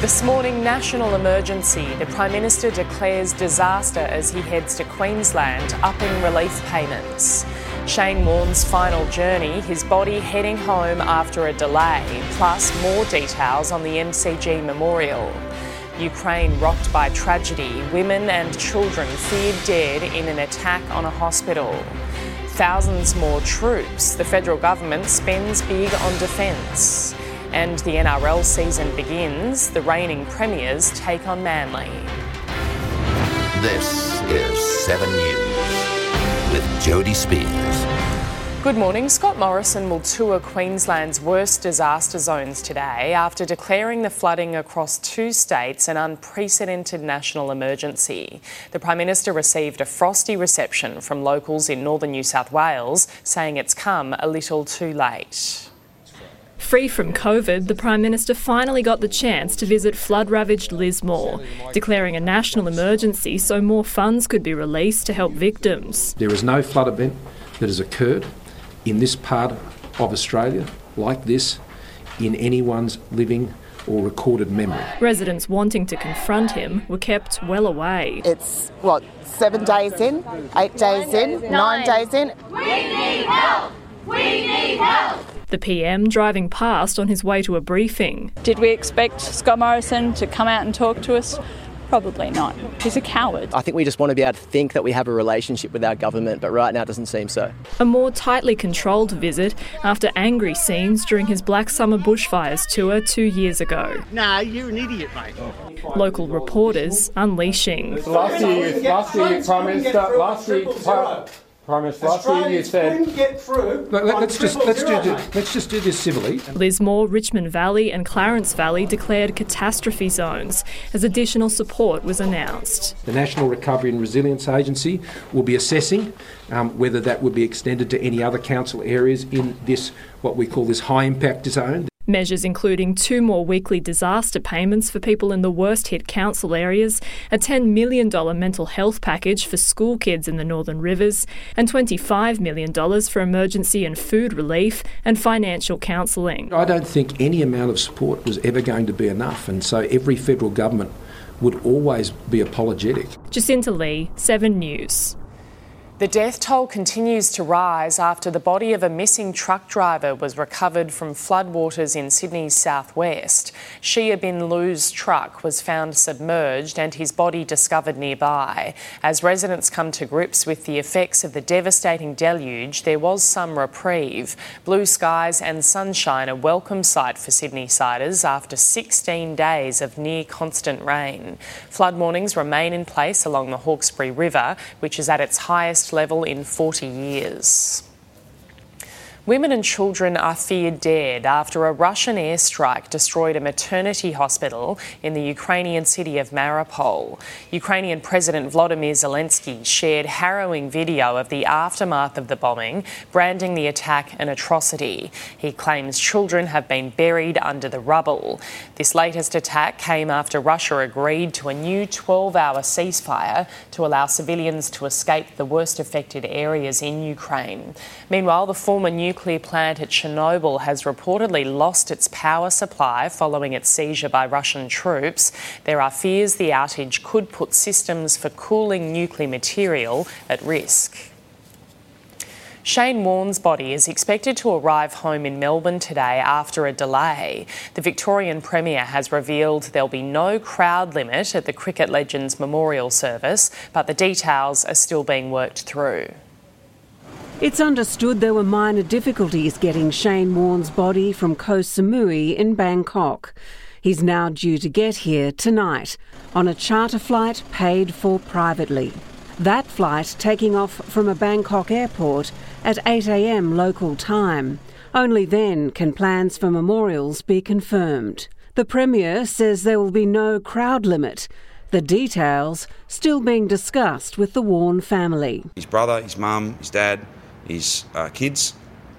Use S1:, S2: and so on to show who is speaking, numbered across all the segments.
S1: This morning, national emergency. The Prime Minister declares disaster as he heads to Queensland, upping relief payments. Shane Warne's final journey, his body heading home after a delay, plus more details on the MCG memorial. Ukraine rocked by tragedy, women and children feared dead in an attack on a hospital. Thousands more troops. The federal government spends big on defence. And the NRL season begins. The reigning premiers take on Manly.
S2: This is 7 News with Jodie Speers.
S1: Good morning. Scott Morrison will tour Queensland's worst disaster zones today after declaring the flooding across two states an unprecedented national emergency. The Prime Minister received a frosty reception from locals in northern New South Wales, saying it's come a little too late.
S3: Free from COVID, the Prime Minister finally got the chance to visit flood ravaged Lismore, declaring a national emergency so more funds could be released to help victims.
S4: There is no flood event that has occurred in this part of Australia like this in anyone's living or recorded memory.
S3: Residents wanting to confront him were kept well away.
S5: It's what, seven days in, eight days in, nine days in.
S6: We need help! We need help!
S3: The PM driving past on his way to a briefing.
S7: Did we expect Scott Morrison to come out and talk to us? Probably not. He's a coward.
S8: I think we just want to be able to think that we have a relationship with our government, but right now it doesn't seem so.
S3: A more tightly controlled visit after angry scenes during his Black Summer bushfires tour two years ago.
S9: Nah, you're an idiot, mate.
S3: Local reporters unleashing.
S10: Last year, last year, Prime Minister, last year, Prime Minister, last year you said.
S9: get through.
S4: Let, us just let's do let's just do this civilly.
S3: Lismore, Richmond Valley, and Clarence Valley declared catastrophe zones as additional support was announced.
S4: The National Recovery and Resilience Agency will be assessing um, whether that would be extended to any other council areas in this what we call this high impact zone.
S3: Measures including two more weekly disaster payments for people in the worst hit council areas, a $10 million mental health package for school kids in the Northern Rivers, and $25 million for emergency and food relief and financial counselling.
S4: I don't think any amount of support was ever going to be enough, and so every federal government would always be apologetic.
S3: Jacinta Lee, 7 News.
S1: The death toll continues to rise after the body of a missing truck driver was recovered from floodwaters in Sydney's southwest. Shia bin Lu's truck was found submerged and his body discovered nearby. As residents come to grips with the effects of the devastating deluge, there was some reprieve. Blue skies and sunshine, a welcome sight for Sydney siders after 16 days of near constant rain. Flood warnings remain in place along the Hawkesbury River, which is at its highest level in 40 years. Women and children are feared dead after a Russian airstrike destroyed a maternity hospital in the Ukrainian city of Mariupol. Ukrainian President Vladimir Zelensky shared harrowing video of the aftermath of the bombing, branding the attack an atrocity. He claims children have been buried under the rubble. This latest attack came after Russia agreed to a new 12 hour ceasefire to allow civilians to escape the worst affected areas in Ukraine. Meanwhile, the former nuclear nuclear plant at Chernobyl has reportedly lost its power supply following its seizure by Russian troops. There are fears the outage could put systems for cooling nuclear material at risk. Shane Warne's body is expected to arrive home in Melbourne today after a delay. The Victorian Premier has revealed there'll be no crowd limit at the cricket legend's memorial service, but the details are still being worked through.
S9: It's understood there were minor difficulties getting Shane Warne's body from Koh Samui in Bangkok. He's now due to get here tonight on a charter flight paid for privately. That flight taking off from a Bangkok airport at 8am local time. Only then can plans for memorials be confirmed. The Premier says there will be no crowd limit. The details still being discussed with the Warne family.
S11: His brother, his mum, his dad, his uh, kids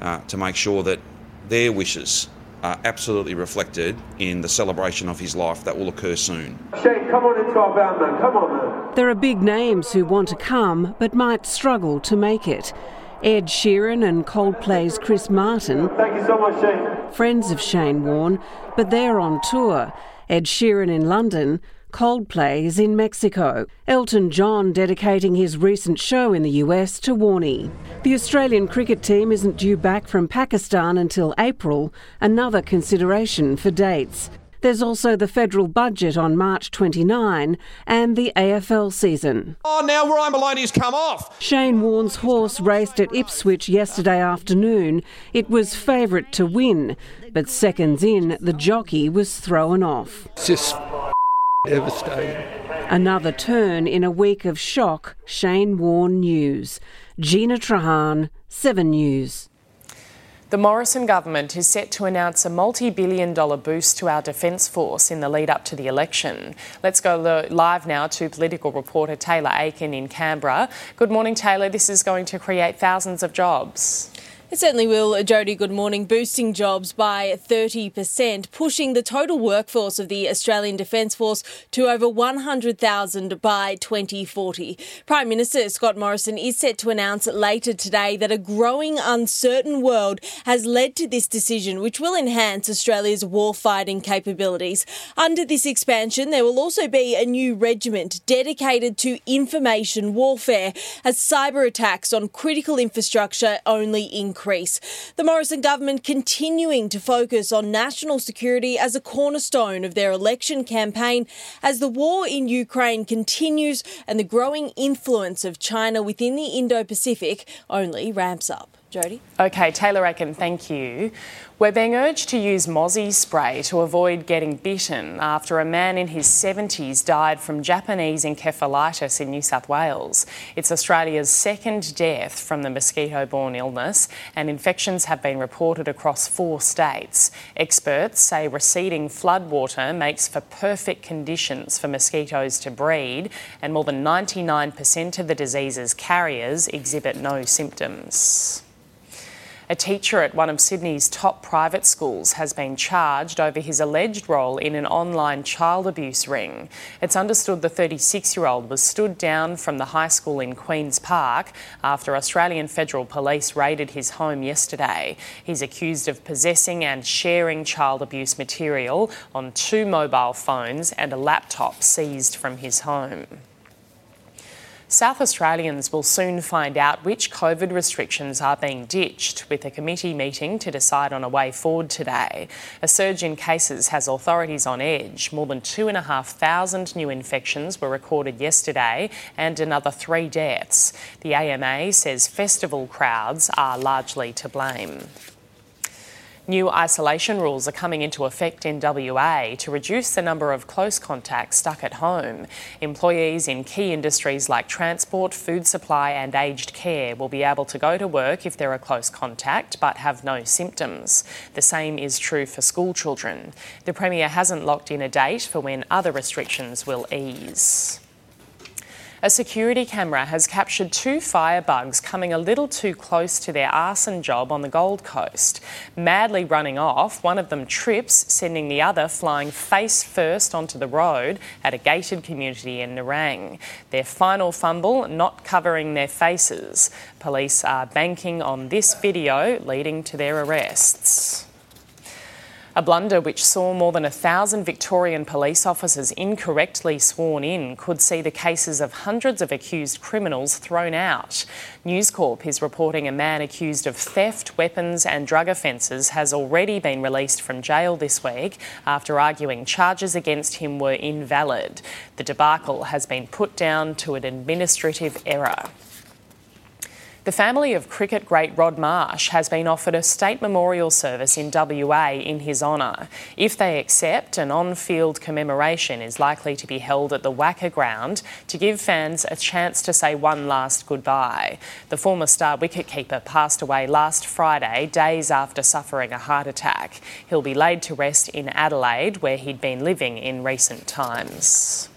S11: uh, to make sure that their wishes are absolutely reflected in the celebration of his life that will occur soon.
S12: Shane, come on into our van then. Come on then.
S9: There are big names who want to come but might struggle to make it. Ed Sheeran and Coldplay's Chris Martin.
S12: Thank you so much, Shane.
S9: Friends of Shane Warne, but they're on tour. Ed Sheeran in London, Coldplay is in Mexico. Elton John dedicating his recent show in the US to Warney. The Australian cricket team isn't due back from Pakistan until April, another consideration for dates. There's also the federal budget on March 29 and the AFL season.
S13: Oh, now Ryan Maloney's come off.
S9: Shane Warne's horse raced at Ipswich yesterday afternoon. It was favourite to win, but seconds in, the jockey was thrown off.
S4: It's just devastating.
S9: Another turn in a week of shock, Shane Warne News. Gina Trahan, 7 News.
S1: The Morrison government is set to announce a multi billion dollar boost to our Defence Force in the lead up to the election. Let's go live now to political reporter Taylor Aiken in Canberra. Good morning, Taylor. This is going to create thousands of jobs.
S14: It certainly will, Jody. Good morning. Boosting jobs by 30%, pushing the total workforce of the Australian Defence Force to over 100,000 by 2040. Prime Minister Scott Morrison is set to announce later today that a growing uncertain world has led to this decision, which will enhance Australia's warfighting capabilities. Under this expansion, there will also be a new regiment dedicated to information warfare as cyber attacks on critical infrastructure only increase increase. The Morrison government continuing to focus on national security as a cornerstone of their election campaign as the war in Ukraine continues and the growing influence of China within the Indo Pacific only ramps up. Jody?
S1: Okay, Taylor Aiken, thank you. We're being urged to use mozzie spray to avoid getting bitten after a man in his 70s died from Japanese encephalitis in New South Wales. It's Australia's second death from the mosquito borne illness, and infections have been reported across four states. Experts say receding floodwater makes for perfect conditions for mosquitoes to breed, and more than 99% of the disease's carriers exhibit no symptoms. A teacher at one of Sydney's top private schools has been charged over his alleged role in an online child abuse ring. It's understood the 36 year old was stood down from the high school in Queen's Park after Australian Federal Police raided his home yesterday. He's accused of possessing and sharing child abuse material on two mobile phones and a laptop seized from his home. South Australians will soon find out which COVID restrictions are being ditched, with a committee meeting to decide on a way forward today. A surge in cases has authorities on edge. More than 2,500 new infections were recorded yesterday and another three deaths. The AMA says festival crowds are largely to blame. New isolation rules are coming into effect in WA to reduce the number of close contacts stuck at home. Employees in key industries like transport, food supply, and aged care will be able to go to work if they're a close contact but have no symptoms. The same is true for school children. The Premier hasn't locked in a date for when other restrictions will ease. A security camera has captured two firebugs coming a little too close to their arson job on the Gold Coast. Madly running off, one of them trips, sending the other flying face first onto the road at a gated community in Nerang. Their final fumble not covering their faces. Police are banking on this video, leading to their arrests. A blunder which saw more than a thousand Victorian police officers incorrectly sworn in could see the cases of hundreds of accused criminals thrown out. News Corp is reporting a man accused of theft, weapons, and drug offences has already been released from jail this week after arguing charges against him were invalid. The debacle has been put down to an administrative error. The family of cricket great Rod Marsh has been offered a state memorial service in WA in his honour. If they accept, an on field commemoration is likely to be held at the WACA ground to give fans a chance to say one last goodbye. The former star wicketkeeper passed away last Friday, days after suffering a heart attack. He'll be laid to rest in Adelaide, where he'd been living in recent times.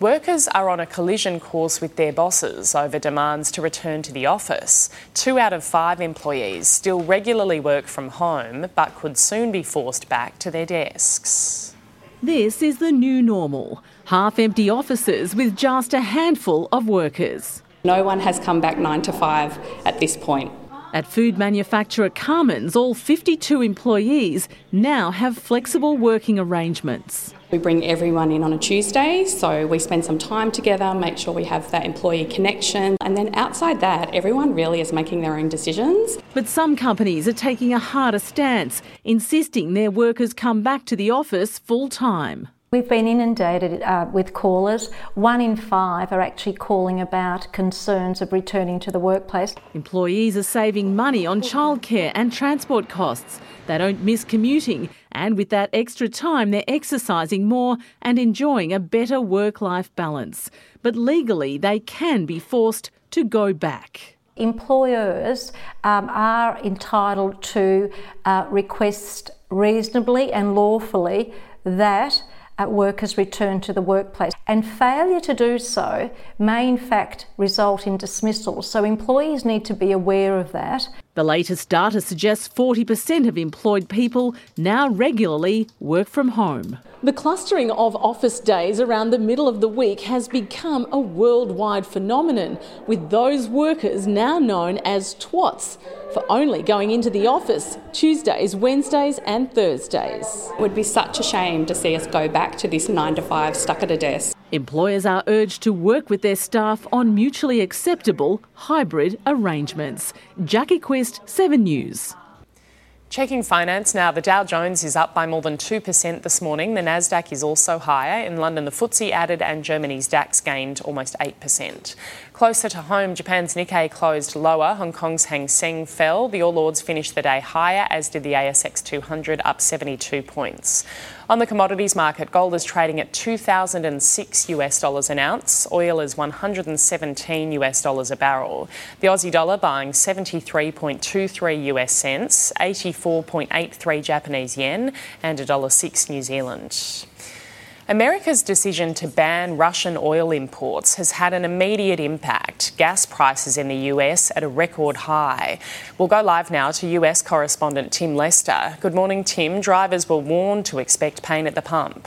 S1: Workers are on a collision course with their bosses over demands to return to the office. Two out of five employees still regularly work from home but could soon be forced back to their desks.
S15: This is the new normal half empty offices with just a handful of workers.
S16: No one has come back nine to five at this point.
S15: At food manufacturer Carman's, all 52 employees now have flexible working arrangements.
S16: We bring everyone in on a Tuesday, so we spend some time together, make sure we have that employee connection, and then outside that, everyone really is making their own decisions.
S15: But some companies are taking a harder stance, insisting their workers come back to the office full time.
S17: We've been inundated uh, with callers. One in five are actually calling about concerns of returning to the workplace.
S15: Employees are saving money on childcare and transport costs. They don't miss commuting, and with that extra time, they're exercising more and enjoying a better work life balance. But legally, they can be forced to go back.
S17: Employers um, are entitled to uh, request reasonably and lawfully that workers return to the workplace. And failure to do so may, in fact, result in dismissal. So employees need to be aware of that.
S15: The latest data suggests 40% of employed people now regularly work from home. The clustering of office days around the middle of the week has become a worldwide phenomenon, with those workers now known as twats for only going into the office Tuesdays, Wednesdays, and Thursdays.
S16: It would be such a shame to see us go back to this nine to five stuck at a desk.
S15: Employers are urged to work with their staff on mutually acceptable hybrid arrangements. Jackie Quist, 7 News.
S1: Checking finance now, the Dow Jones is up by more than 2% this morning. The Nasdaq is also higher. In London, the FTSE added and Germany's DAX gained almost 8%. Closer to home, Japan's Nikkei closed lower. Hong Kong's Hang Seng fell. The All Ords finished the day higher, as did the ASX 200, up 72 points. On the commodities market, gold is trading at 2006 US dollars an ounce. Oil is 117 US dollars a barrel. The Aussie dollar buying 73.23 US cents, 84.83 Japanese yen, and $1.06 New Zealand. America's decision to ban Russian oil imports has had an immediate impact. Gas prices in the US at a record high. We'll go live now to US correspondent Tim Lester. Good morning, Tim. Drivers were warned to expect pain at the pump.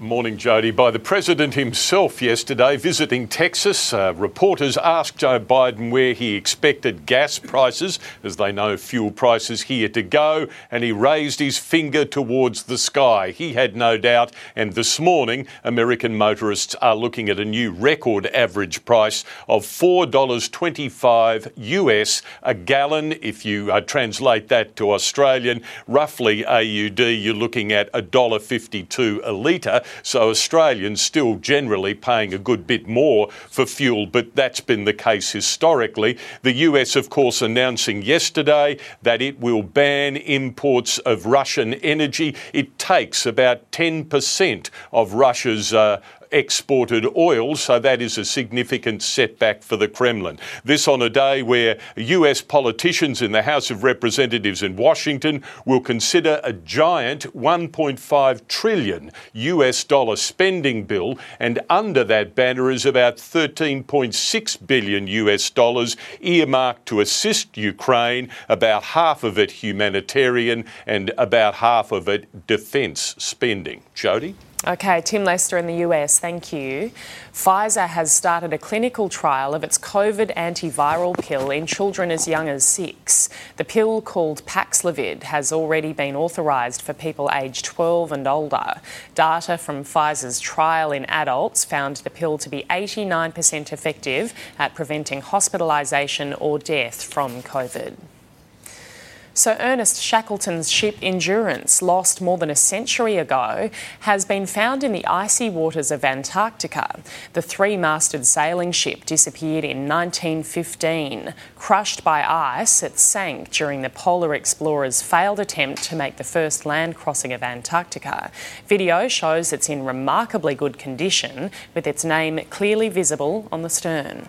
S18: Morning, Jody. By the President himself yesterday visiting Texas, uh, reporters asked Joe Biden where he expected gas prices, as they know fuel prices here to go, and he raised his finger towards the sky. He had no doubt, and this morning, American motorists are looking at a new record average price of $4.25 US a gallon. If you uh, translate that to Australian, roughly AUD, you're looking at $1.52 a litre. So Australians still generally paying a good bit more for fuel, but that's been the case historically. The US, of course, announcing yesterday that it will ban imports of Russian energy. It takes about 10% of Russia's uh, exported oil, so that is a significant setback for the Kremlin. This on a day where US politicians in the House of Representatives in Washington will consider a giant 1.5 trillion US dollar spending bill, and under that banner is about 13.6 billion US dollars earmarked to assist Ukraine, about half of it humanitarian and about half of it defence spending. Jody?
S1: Okay, Tim Lester in the US, thank you. Pfizer has started a clinical trial of its COVID antiviral pill in children as young as six. The pill, called Paxlovid, has already been authorised for people aged 12 and older. Data from Pfizer's trial in adults found the pill to be 89% effective at preventing hospitalisation or death from COVID. So, Ernest Shackleton's ship Endurance, lost more than a century ago, has been found in the icy waters of Antarctica. The three masted sailing ship disappeared in 1915. Crushed by ice, it sank during the Polar Explorer's failed attempt to make the first land crossing of Antarctica. Video shows it's in remarkably good condition, with its name clearly visible on the stern.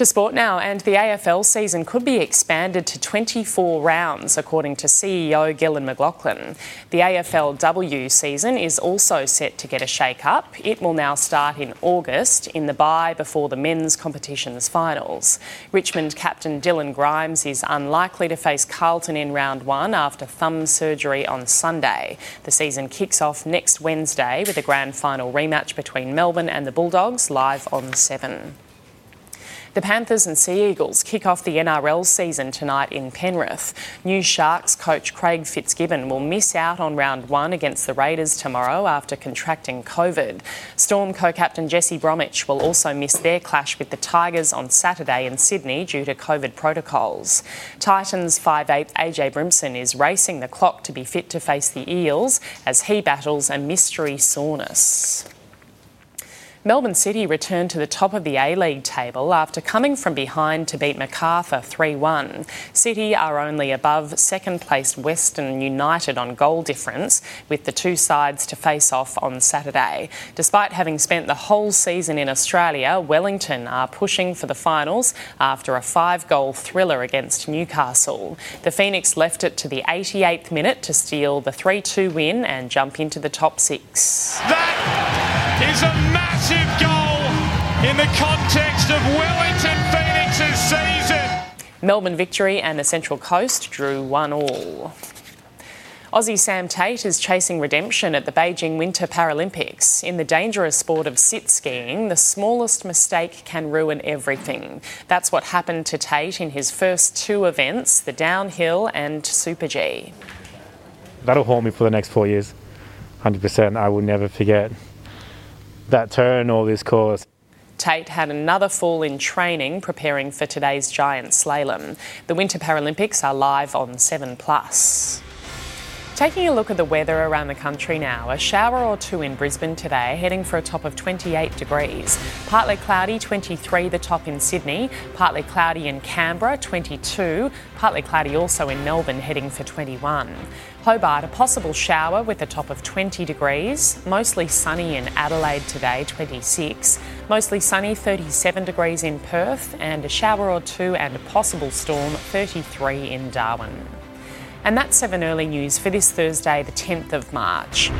S1: To sport now, and the AFL season could be expanded to 24 rounds, according to CEO Gillon McLachlan. The AFLW season is also set to get a shake up. It will now start in August in the bye before the men's competitions finals. Richmond captain Dylan Grimes is unlikely to face Carlton in round one after thumb surgery on Sunday. The season kicks off next Wednesday with a grand final rematch between Melbourne and the Bulldogs live on 7. The Panthers and Sea Eagles kick off the NRL season tonight in Penrith. New Sharks coach Craig Fitzgibbon will miss out on round one against the Raiders tomorrow after contracting COVID. Storm co captain Jesse Bromwich will also miss their clash with the Tigers on Saturday in Sydney due to COVID protocols. Titans 5'8 AJ Brimson is racing the clock to be fit to face the Eels as he battles a mystery soreness. Melbourne City returned to the top of the A League table after coming from behind to beat Macarthur 3 1. City are only above second placed Western United on goal difference, with the two sides to face off on Saturday. Despite having spent the whole season in Australia, Wellington are pushing for the finals after a five goal thriller against Newcastle. The Phoenix left it to the 88th minute to steal the 3 2 win and jump into the top six.
S18: That is a massive goal in the context of Wellington Phoenix's season.
S1: Melbourne victory and the Central Coast drew one all. Aussie Sam Tait is chasing redemption at the Beijing Winter Paralympics. In the dangerous sport of sit skiing, the smallest mistake can ruin everything. That's what happened to Tait in his first two events, the downhill and Super G.
S19: That'll haunt me for the next four years. 100%. I will never forget that turn or this course.
S1: Tait had another fall in training preparing for today's giant slalom. The Winter Paralympics are live on 7 Plus. Taking a look at the weather around the country now, a shower or two in Brisbane today, heading for a top of 28 degrees. Partly cloudy, 23 the top in Sydney, partly cloudy in Canberra, 22, partly cloudy also in Melbourne, heading for 21. Hobart, a possible shower with a top of 20 degrees. Mostly sunny in Adelaide today, 26. Mostly sunny, 37 degrees in Perth, and a shower or two and a possible storm, 33 in Darwin. And that's 7 Early News for this Thursday, the 10th of March.